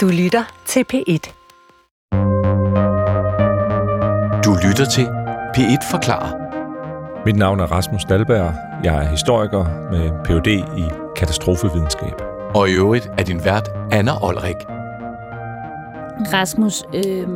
Du lytter til P1. Du lytter til P1 Forklarer. Mit navn er Rasmus Dalberg. Jeg er historiker med Ph.D. i katastrofevidenskab. Og i øvrigt er din vært Anna Olrik. Rasmus, øh,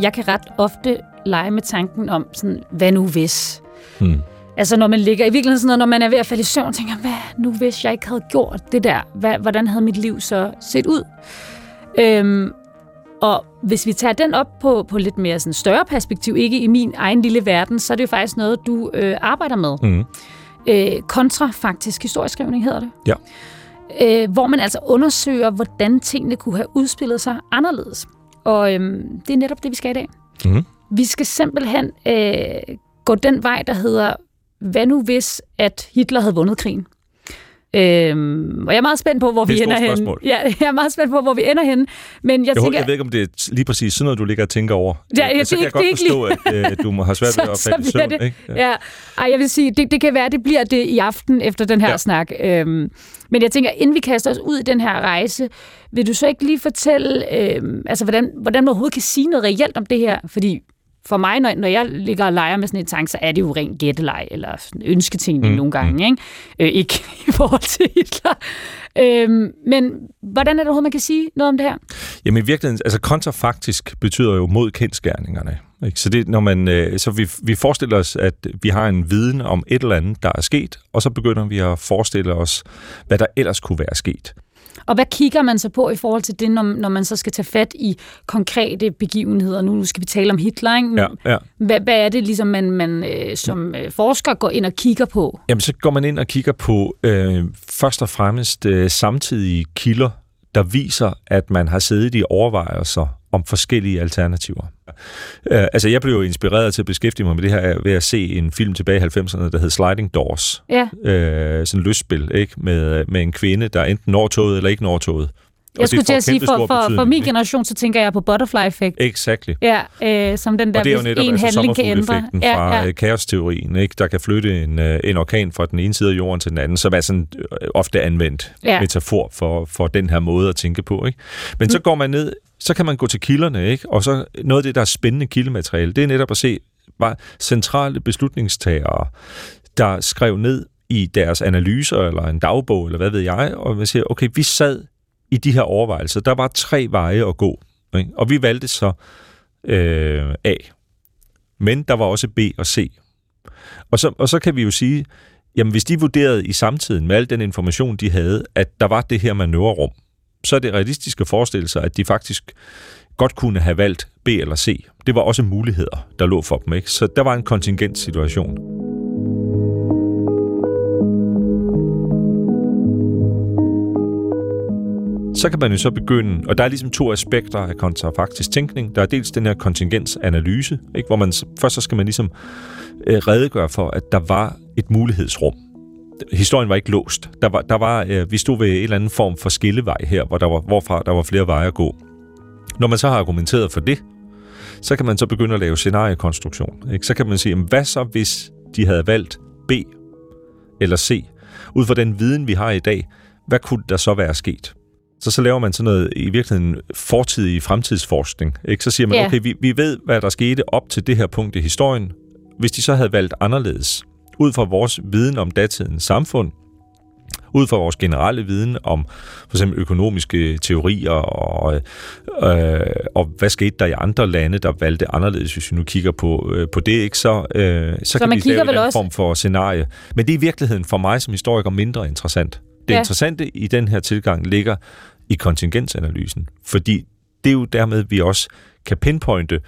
jeg kan ret ofte lege med tanken om, sådan, hvad nu hvis? Hmm. Altså når man ligger, i virkeligheden sådan noget, når man er ved at falde i søvn, tænker hvad nu hvis jeg ikke havde gjort det der? Hvad, hvordan havde mit liv så set ud? Øhm, og hvis vi tager den op på, på lidt mere sådan større perspektiv, ikke i min egen lille verden, så er det jo faktisk noget, du øh, arbejder med. Mm. Øh, kontrafaktisk historieskrivning hedder det. Ja. Øh, hvor man altså undersøger, hvordan tingene kunne have udspillet sig anderledes. Og øhm, det er netop det, vi skal i dag. Mm. Vi skal simpelthen øh, gå den vej, der hedder, hvad nu hvis, at Hitler havde vundet krigen? Øhm, og jeg er meget spændt på, hvor vi ender hen. Ja, jeg er meget spændt på, hvor vi ender hen. Men jeg, Jeg, tænker, jeg ved ikke, om det er lige præcis sådan noget, du ligger og tænker over. Ja, ja, så det kan er jeg godt ikke- forstå, at øh, du må have svært ved at falde i søvn. det. Ikke? Ja. ja. Ej, jeg vil sige, det, det kan være, det bliver det i aften efter den her ja. snak. Øhm, men jeg tænker, inden vi kaster os ud i den her rejse, vil du så ikke lige fortælle, øhm, altså, hvordan, hvordan man overhovedet kan sige noget reelt om det her? Fordi for mig, når, når jeg ligger og leger med sådan en tanke, så er det jo rent gætteleg, eller sådan ønsketænkning Mm, mm, nogle gange, ikke? Øh, ikke i forhold til Hitler. Øhm, men hvordan er det overhovedet, man kan sige noget om det her? Jamen i virkeligheden, altså kontrafaktisk betyder jo mod kendskærningerne. Ikke? Så, det, når man, øh, så vi, vi forestiller os, at vi har en viden om et eller andet, der er sket, og så begynder vi at forestille os, hvad der ellers kunne være sket. Og hvad kigger man så på i forhold til det, når, når man så skal tage fat i konkrete begivenheder? Nu, skal vi tale om Hitler, ikke? Ja, ja. Hvad, hvad er det, ligesom man, man øh, som øh, forsker går ind og kigger på? Jamen, så går man ind og kigger på øh, først og fremmest øh, samtidige kilder, der viser, at man har siddet i overvejelser om forskellige alternativer. Øh, altså, jeg blev jo inspireret til at beskæftige mig med det her ved at se en film tilbage i 90'erne, der hed Sliding Doors. Ja, Øh, sådan et lystspil, ikke? Med, med en kvinde, der enten når toget eller ikke når toget. Jeg skulle til at sige, for, for, for min generation, så tænker jeg på butterfly-effekt. Exactly. Ja, øh, som den der, Og det er jo netop en altså handling kan ændre. sommerfugleffekten fra Ja, ja. ja. kaosteorien, ikke? der kan flytte en, øh, en orkan fra den ene side af jorden til den anden, som er sådan øh, ofte anvendt Ja. metafor for, for den her måde at tænke på. Ikke? Men så går man ned, så kan man gå til kilderne, ikke? og så noget af det, der er spændende kildemateriale, det er netop at se var centrale beslutningstagere, der skrev ned i deres analyser, eller en dagbog, eller hvad ved jeg, og man siger, okay, vi sad i de her overvejelser, der var tre veje at gå, ikke? og vi valgte så øh, A. Men der var også B og C. Og så, og så kan vi jo sige, jamen hvis de vurderede i samtiden med al den information, de havde, at der var det her manøvrerum, så er det realistisk at forestille sig, at de faktisk godt kunne have valgt B eller C. Det var også muligheder, der lå for dem. Ikke? Så der var en kontingent situation. Så kan man jo så begynde, og der er ligesom to aspekter af kontrafaktisk tænkning. Der er dels den her kontingensanalyse, ikke, hvor man først så skal man ligesom øh, redegøre for, at der var et mulighedsrum. Historien var ikke låst. Der var, der var, øh, vi stod ved en eller anden form for skillevej her, hvor der var, hvorfra der var flere veje at gå. Når man så har argumenteret for det, så kan man så begynde at lave scenariekonstruktion. Ikke? Så kan man sige, hvad så hvis de havde valgt B eller C? Ud fra den viden, vi har i dag, hvad kunne der så være sket? Så så laver man sådan noget i virkeligheden fortidig fremtidsforskning. Ikke? Så siger man, Ja. okay, vi, vi ved, hvad der skete op til det her punkt i historien. Hvis de så havde valgt anderledes, ud fra vores viden om datidens samfund, ud fra vores generelle viden om for eksempel økonomiske teorier og, øh, og hvad skete der i andre lande, der valgte anderledes, hvis vi nu kigger på, øh, på det, ikke? så, øh, så, så kan man vi lave en også- form for scenarie. Men det er i virkeligheden for mig som historiker mindre interessant. Det Ja. interessante i den her tilgang ligger i kontingensanalysen, fordi det er jo dermed, vi også kan pinpointe,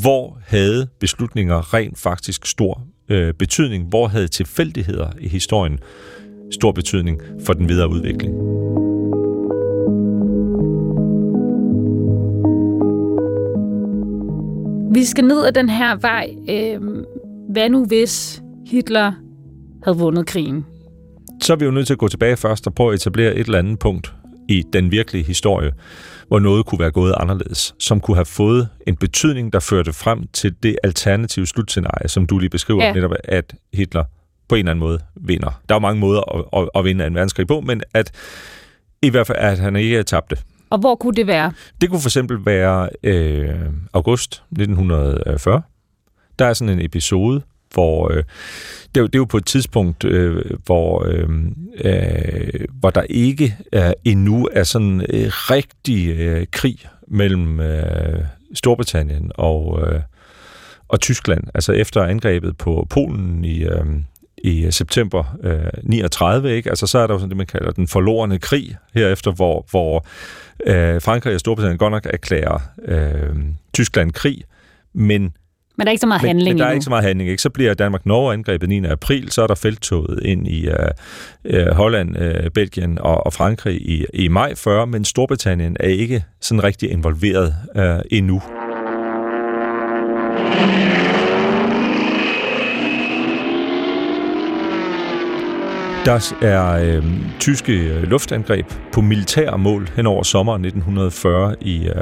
hvor havde beslutninger rent faktisk stor øh, betydning, hvor havde tilfældigheder i historien stor betydning for den videre udvikling. Vi skal ned ad den her vej. Øh, hvad nu hvis Hitler havde vundet krigen? Så er vi jo nødt til at gå tilbage først og prøve at etablere et eller andet punkt i den virkelige historie, hvor noget kunne være gået anderledes, som kunne have fået en betydning, der førte frem til det alternative slutscenarie, som du lige beskriver, Ja. netop at Hitler på en eller anden måde vinder. Der er jo mange måder at, at, at vinde en verdenskrig på, men at i hvert fald, at han ikke tabte. Og hvor kunne det være? Det kunne for eksempel være øh, august 1940. Der er sådan en episode, hvor øh, det, er jo, det er jo på et tidspunkt, øh, hvor, øh, øh, hvor der ikke er, endnu er sådan øh, rigtig øh, krig mellem øh, Storbritannien og, øh, og Tyskland. Altså efter angrebet på Polen i, øh, i september øh, 39, ikke? Altså så er der jo sådan det, man kalder den forlorende krig herefter, hvor, hvor øh, Frankrig og Storbritannien godt nok erklærer øh, Tyskland krig, men men der er ikke så meget men, handling men der er ikke så meget handling. Ikke? Så bliver Danmark-Norge angrebet 9. april, så er der feltoget ind i uh, uh, Holland, uh, Belgien og, og Frankrig i, i maj 40, men Storbritannien er ikke sådan rigtig involveret uh, endnu. Der er øh, tyske øh, luftangreb på militære mål hen over sommeren 1940 i øh,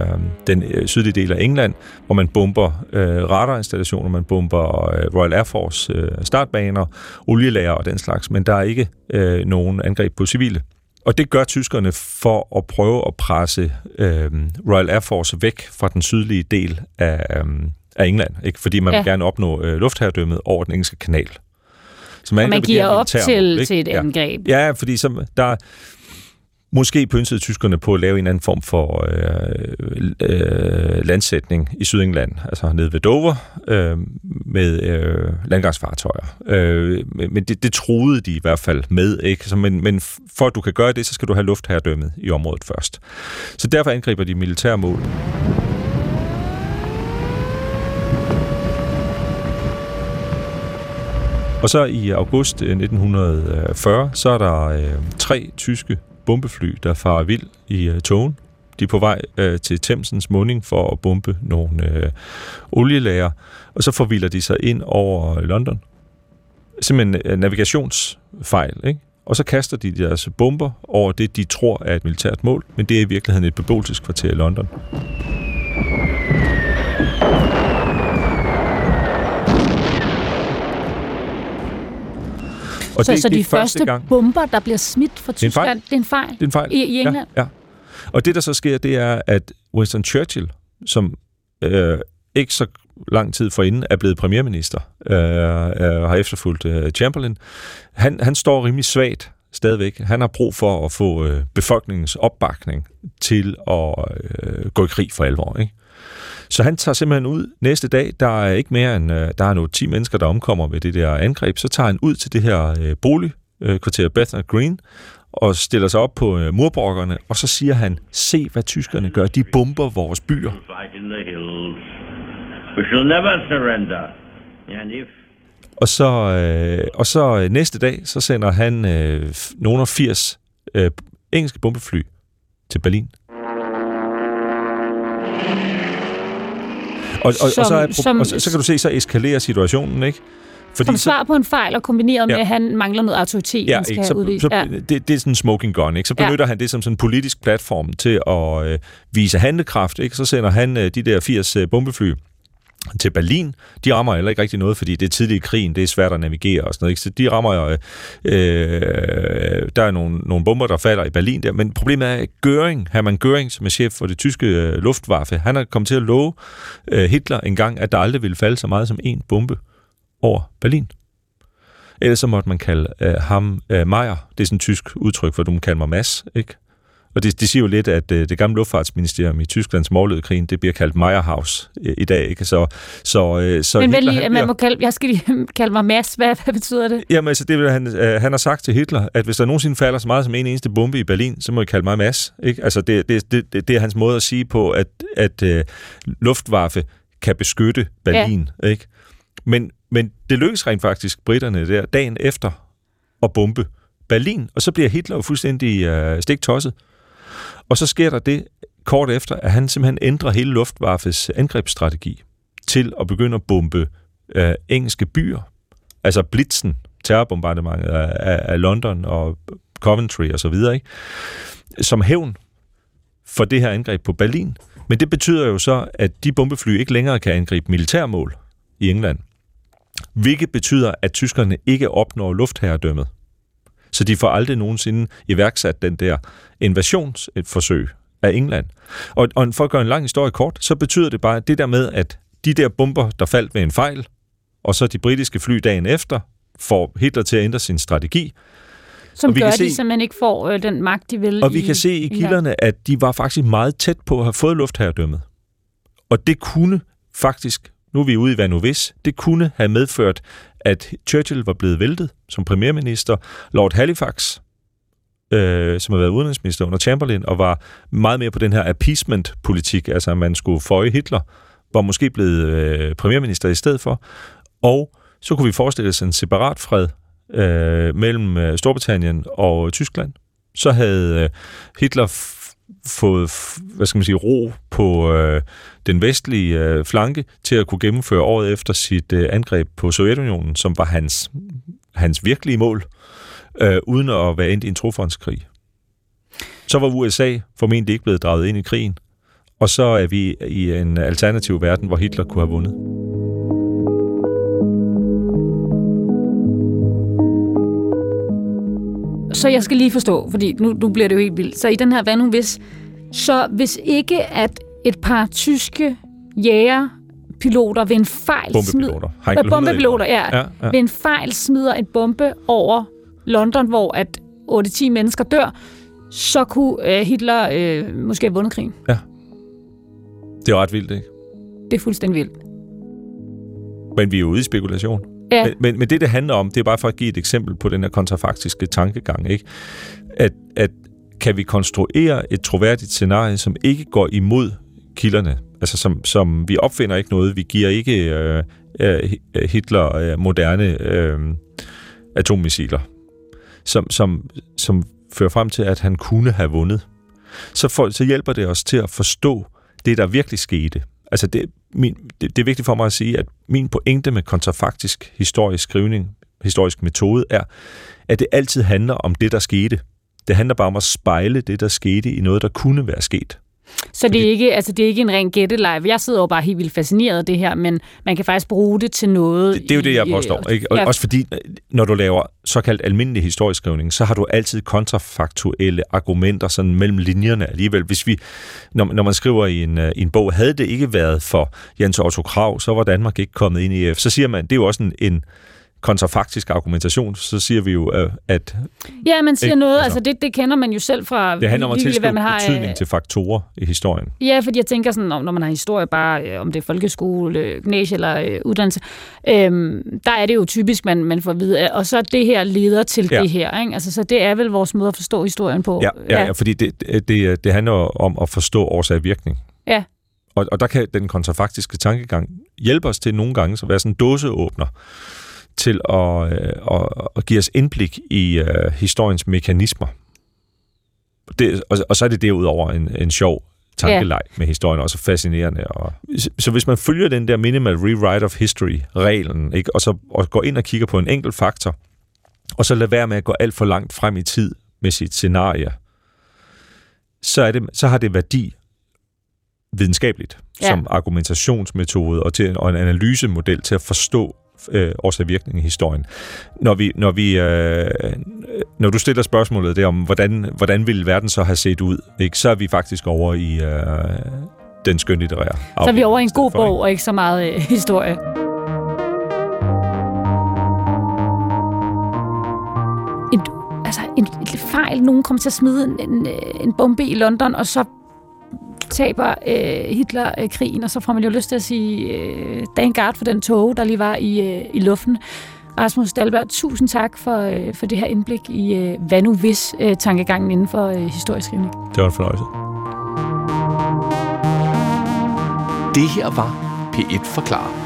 den øh, sydlige del af England, hvor man bomber øh, radarinstallationer, man bomber øh, Royal Air Force øh, startbaner, olielager og den slags, men der er ikke øh, nogen angreb på civile. Og det gør tyskerne for at prøve at presse øh, Royal Air Force væk fra den sydlige del af, øh, af England, ikke? fordi man ja. Ja. vil gerne opnå øh, luftherredømmet over den engelske kanal. Så man, man giver op militære til, ikke? til et Ja. angreb. Ja, fordi som, der måske pynsede tyskerne på at lave en anden form for øh, øh, landsætning i Sydengland, altså nede ved Dover, øh, med øh, landgangsfartøjer. Øh, men det, det troede de i hvert fald med, ikke? Så, men, men for at du kan gøre det, så skal du have luftherredømmet i området først. Så derfor angriber de militære mål. Og så i august øh, 1940, så er der øh, tre tyske bombefly, der farer vild i øh, togen. De er på vej øh, til Thamesens munding for at bombe nogle øh, olielager, og så forvilder de sig ind over øh, London. Simpelthen øh, navigationsfejl, ikke? Og så kaster de deres bomber over det, de tror er et militært mål, men det er i virkeligheden et beboelseskvarter i London. Og så, det- så det de første gang. bomber, der bliver smidt fra. Tyskland, det er en fejl. Det er en fejl. I- i England? Ja, ja. Og det, der så sker, det er, at Winston Churchill, som øh, ikke så lang tid forinden er blevet premierminister, øh, øh, har efterfulgt øh, Chamberlain, han, han står rimelig svagt stadigvæk. Han har brug for at få øh, befolkningens opbakning til at øh, gå i krig for alvor. Ikke? Så han tager simpelthen ud næste dag. Der er ikke mere end øh, der er nu 10 mennesker, der omkommer ved det der angreb. Så tager han ud til det her øh, boligkvarter øh, Bethnal Green og stiller sig op på øh, murbrokkerne, og så siger han, se hvad tyskerne gør, de bomber vores byer. We shall never surrender. And if Og så, øh, og så øh, næste dag, så sender han øh, nogle af 80 øh, engelske bombefly til Berlin. Og, og, og, Som- så, er, som- og så, så kan du se, så eskalerer situationen, ikke? Fordi Som svar på en fejl, og kombineret med, Ja. at han mangler noget autoritet, Ja, han skal ikke? Så, udvist. så, ja. det, det er sådan en smoking gun, ikke? Så Ja. benytter han det som sådan en politisk platform til at øh, vise handlekraft, ikke? Så sender han øh, de der 80 øh, bombefly til Berlin. De rammer heller ikke rigtig noget, fordi det er tidligt i krigen, det er svært at navigere og sådan noget. Ikke? Så de rammer jo... Øh, der er nogle, nogle bomber, der falder i Berlin der. Men problemet er, at Göring, Hermann Göring, som er chef for det tyske øh, luftwaffe, han har kommet til at love øh, Hitler engang, at der aldrig ville falde så meget som en bombe over Berlin. Ellers så måtte man kalde øh, ham øh, Meyer. Det er sådan et tysk udtryk for, at du må kalde mig Mads, ikke? Og det, det siger jo lidt, at øh, det gamle luftfartsministerium i Tyskland, som overlevede krigen, det bliver kaldt Meyerhaus øh, i dag, ikke? Så, så, øh, så Men vel lige, han man må kalde, jeg skal lige kalde mig Mads. Hvad, hvad betyder det? Jamen, altså, det vil han, han har sagt til Hitler, at hvis der nogensinde falder så meget som en eneste bombe i Berlin, så må I kalde mig Mads. Ikke? Altså, det, det, det, det, er hans måde at sige på, at, at øh, Luftwaffe kan beskytte Berlin. Ja. Ikke? Men, men det lykkes rent faktisk britterne der dagen efter at bombe Berlin, og så bliver Hitler jo fuldstændig øh, stiktosset. Og så sker der det kort efter, at han simpelthen ændrer hele Luftwaffes angrebsstrategi til at begynde at bombe øh, engelske byer. Altså Blitzen, terrorbombardementet af, af, af London og Coventry og så videre, ikke? som hævn for det her angreb på Berlin. Men det betyder jo så, at de bombefly ikke længere kan angribe militærmål i England. Hvilket betyder, at tyskerne ikke opnår luftherredømmet. Så de får aldrig nogensinde iværksat den der invasionsforsøg af England. Og, og for at gøre en lang historie kort, så betyder det bare, at det der med, at de der bomber, der faldt ved en fejl, og så de britiske fly dagen efter, får Hitler til at ændre sin strategi. Som Og vi gør, kan at de se- simpelthen ikke får øh, den magt, de vil. Og vi kan se i kilderne, at de var faktisk meget tæt på at have fået luftherredømmet. Og det kunne faktisk, nu er vi ude i hvad nu hvis, det kunne have medført, at Churchill var blevet væltet som premierminister. Lord Halifax, øh, som har været udenrigsminister under Chamberlain, og var meget mere på den her appeasement-politik, altså at man skulle føje Hitler, var måske blevet øh, premierminister i stedet for. Og så kunne vi forestille os en separat fred øh, mellem øh, Storbritannien og Tyskland. Så havde øh, Hitler fået, hvad skal man sige, ro på øh, den vestlige øh, flanke til at kunne gennemføre året efter sit øh, angreb på Sovjetunionen, som var hans, hans virkelige mål, øh, uden at være endt i en trofondskrig. Så var USA formentlig ikke blevet draget ind i krigen, og så er vi i en alternativ verden, hvor Hitler kunne have vundet. Så jeg skal lige forstå, fordi nu, nu bliver det jo helt vildt. Så i den her, hvad nu hvis, så hvis ikke at et par tyske jægerpiloter ved en fejl Bombepiloter. smider... Ja, bombepiloter, ja, Ja, ja, ja. Ved en fejl smider en bombe over London, hvor at 8-10 mennesker dør, så kunne øh, Hitler øh, måske have vundet krigen. Det er ret vildt, ikke? Det er fuldstændig vildt. Men vi er ude i spekulation. Ja, Men, men, men det, det handler om, det er bare for at give et eksempel på den her kontrafaktiske tankegang, ikke? At, at kan vi konstruere et troværdigt scenarie, som ikke går imod kilderne? Altså, som, som vi opfinder ikke noget, vi giver ikke øh, øh, øh Hitler øh, moderne øh, atommissiler, som, som, som fører frem til, at han kunne have vundet. Så, for, så hjælper det os til at forstå det, der virkelig skete. Altså det, min, det, det er vigtigt for mig at sige, at min pointe med kontrafaktisk historisk skrivning, historisk metode, er, at det altid handler om det, der skete. Det handler bare om at spejle det, der skete i noget, der kunne være sket så det er, ikke, altså, det er ikke en ren gætteleje. Jeg sidder jo bare helt vildt fascineret af det her, men man kan faktisk bruge det til noget. Det, det er jo det, jeg i, øh, påstår. Ikke? Og ja, Også fordi, når du laver såkaldt almindelig historisk skrivning, så har du altid kontrafaktuelle argumenter sådan mellem linjerne alligevel. Hvis vi, når, når man skriver i en, øh, i en bog, havde det ikke været for Jens Otto Krav, så var Danmark ikke kommet ind i EF. Så siger man, det er jo også en, en kontrafaktisk argumentation, så siger vi jo, øh, at Ja, man siger Ikke? noget, Altså- altså det, det kender man jo selv fra... det handler om at tilskrive man har, øh, betydning til faktorer i historien. Ja, fordi jeg tænker sådan, når man har historie bare, øh, om det er folkeskole, øh, gymnasie eller øh, uddannelse, øhm, der er det jo typisk, man, man får at vide, og så det her leder til Ja. det her. Ikke? Altså, så det er vel vores måde at forstå historien på. Ja, ja, ja fordi det, det, det handler om at forstå årsag og virkning. Ja. Og, og der kan den kontrafaktiske tankegang hjælpe os til nogle gange at være sådan en dåseåbner til at, øh, at, at give os indblik i øh, historiens mekanismer. Det, og, og så er det derudover en, en sjov tankeleg med historien, også fascinerende. Og, så, så hvis man følger den der minimal rewrite of history-reglen, ikke, og så og går ind og kigger på en enkelt faktor, og så lader være med at gå alt for langt frem i tid med sit scenarie, så, er det, så har det værdi videnskabeligt ja. som argumentationsmetode og, til, og en analysemodel til at forstå øh, årsag-virkning i historien. Når, vi, når, vi, øh, når du stiller spørgsmålet der om, hvordan, hvordan ville verden så have set ud, ikke, så er vi faktisk over i øh, den skønlitterære Så er vi over i en god for, ikke? bog, og ikke så meget øh, historie. En, altså, en, en fejl, nogen kommer til at smide en, en, en bombe i London, og så taber øh, Hitler øh, krigen, og så får man jo lyst til at sige øh, thank God for den tog, der lige var i, øh, i luften. Rasmus Dahlberg, tusind tak for, øh, for det her indblik i øh, hvad nu hvis øh, tankegangen inden for øh, historisk skrivning. Det var en fornøjelse. Det her var P1 Forklaret.